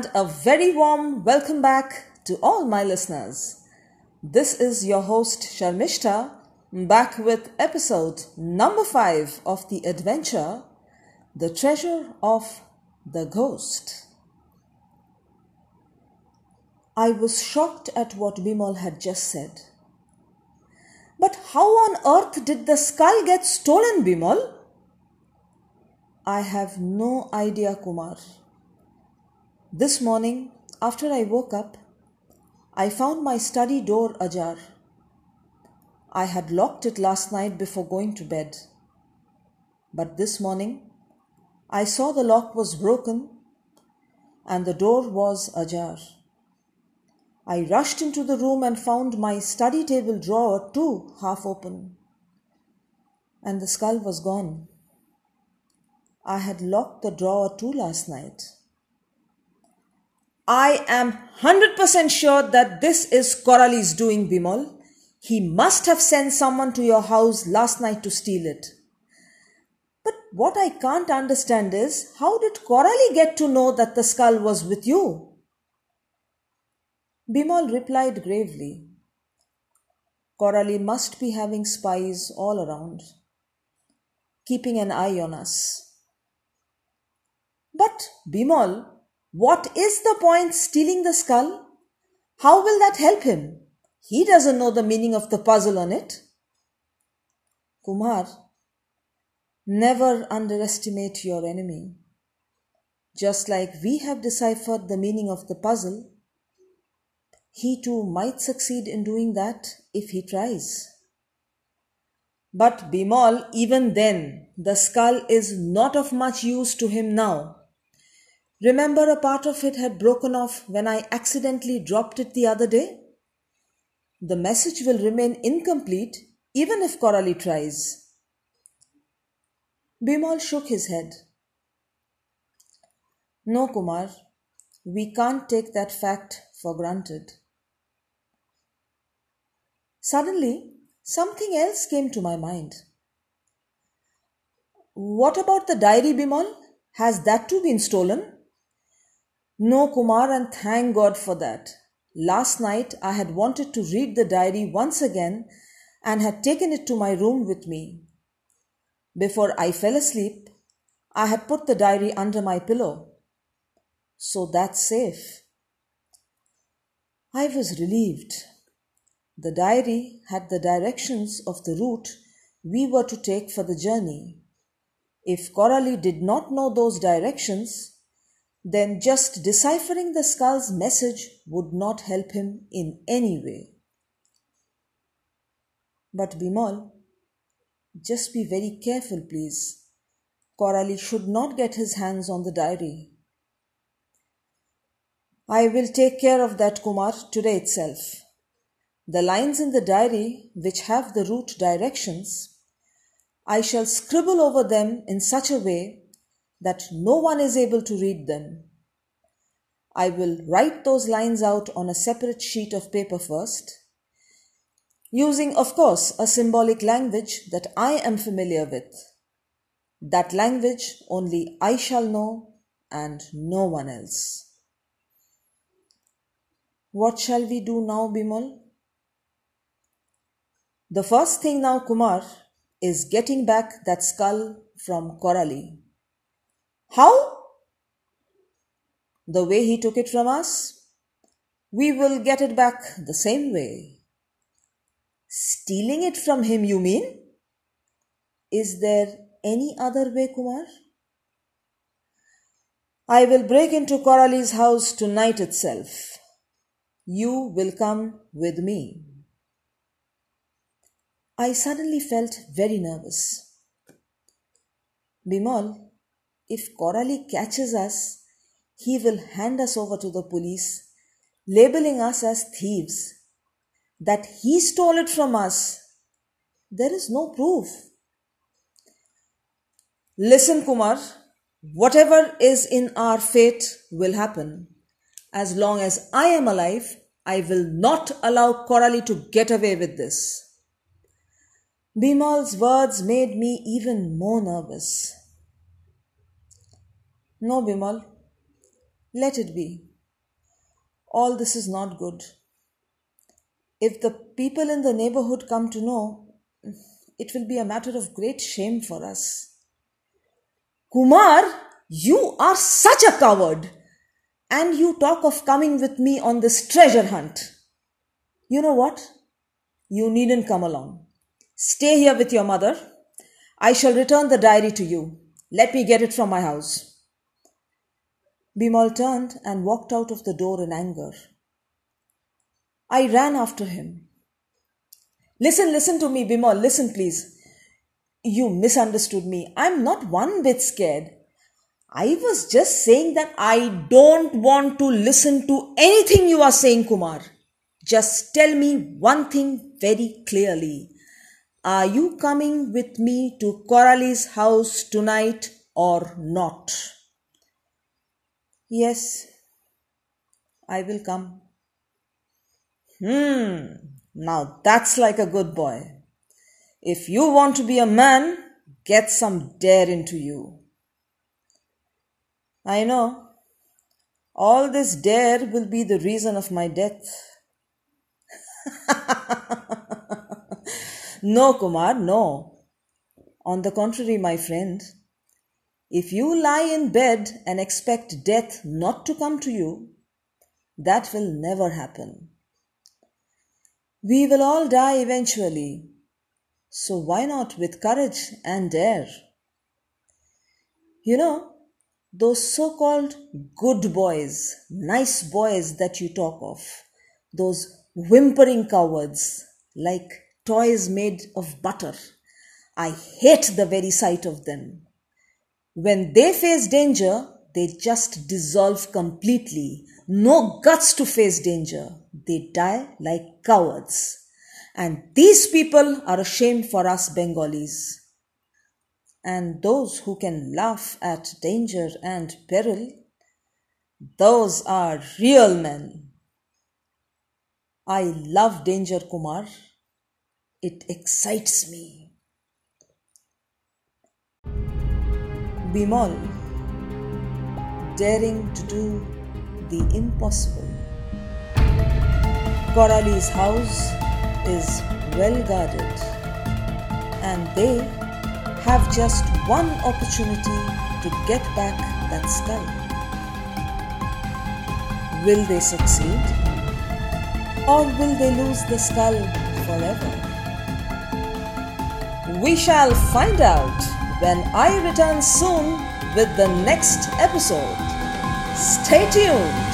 and a very warm welcome back to all my listeners. This is your host Sharmishta back with episode number 5 of the adventure The Treasure of the Ghost. I was shocked at what Bimal had just said. But how on earth did the skull get stolen, Bimal? I have no idea, Kumar. This morning, after I woke up, I found my study door ajar. I had locked it last night before going to bed. But this morning, I saw the lock was broken and the door was ajar. I rushed into the room and found my study table drawer too half open. And the skull was gone. I had locked the drawer too last night. I am 100% sure that this is Corali's doing, Bimal. He must have sent someone to your house last night to steal it. But what I can't understand is how did Corali get to know that the skull was with you? Bimal replied gravely. Corali must be having spies all around, keeping an eye on us. But, Bimal, what is the point stealing the skull? How will that help him? He doesn't know the meaning of the puzzle on it. Kumar, never underestimate your enemy. Just like we have deciphered the meaning of the puzzle, he too might succeed in doing that if he tries. But Bimal, even then, the skull is not of much use to him now. Remember a part of it had broken off when I accidentally dropped it the other day? The message will remain incomplete even if Corali tries. Bimal shook his head. No, Kumar, we can't take that fact for granted. Suddenly, something else came to my mind. What about the diary, Bimal? Has that too been stolen? No, Kumar, and thank God for that. Last night I had wanted to read the diary once again and had taken it to my room with me. Before I fell asleep, I had put the diary under my pillow. So that's safe. I was relieved. The diary had the directions of the route we were to take for the journey. If Corali did not know those directions, then just deciphering the skull's message would not help him in any way. But Bimal, just be very careful, please. Corali should not get his hands on the diary. I will take care of that, Kumar, today itself. The lines in the diary which have the route directions, I shall scribble over them in such a way that no one is able to read them. I will write those lines out on a separate sheet of paper first, using, of course, a symbolic language that I am familiar with. That language only I shall know and no one else. What shall we do now, Bimal? The first thing now, Kumar, is getting back that skull from Corali. How? The way he took it from us? We will get it back the same way. Stealing it from him, you mean? Is there any other way, Kumar? I will break into Corali's house tonight itself. You will come with me. I suddenly felt very nervous. Bimal, if Corali catches us, he will hand us over to the police, labeling us as thieves. That he stole it from us, there is no proof. Listen, Kumar, whatever is in our fate will happen. As long as I am alive, I will not allow Corali to get away with this. Bimal's words made me even more nervous. No, Bimal, let it be. All this is not good. If the people in the neighborhood come to know, it will be a matter of great shame for us. Kumar, you are such a coward! And you talk of coming with me on this treasure hunt. You know what? You needn't come along. Stay here with your mother. I shall return the diary to you. Let me get it from my house. Bimal turned and walked out of the door in anger. I ran after him. Listen, listen to me, Bimal. Listen, please. You misunderstood me. I'm not one bit scared. I was just saying that I don't want to listen to anything you are saying, Kumar. Just tell me one thing very clearly. Are you coming with me to Corali's house tonight or not? Yes, I will come. Hmm, now that's like a good boy. If you want to be a man, get some dare into you. I know. All this dare will be the reason of my death. no, Kumar, no. On the contrary, my friend, if you lie in bed and expect death not to come to you, that will never happen. We will all die eventually, so why not with courage and dare? You know, those so called good boys, nice boys that you talk of, those whimpering cowards like toys made of butter. I hate the very sight of them. When they face danger, they just dissolve completely. No guts to face danger. They die like cowards. And these people are a shame for us Bengalis and those who can laugh at danger and peril, those are real men. I love danger, Kumar. It excites me. Bimal, daring to do the impossible. Corali's house is well guarded, and they have just one opportunity to get back that skull. Will they succeed? Or will they lose the skull forever? We shall find out when I return soon with the next episode. Stay tuned.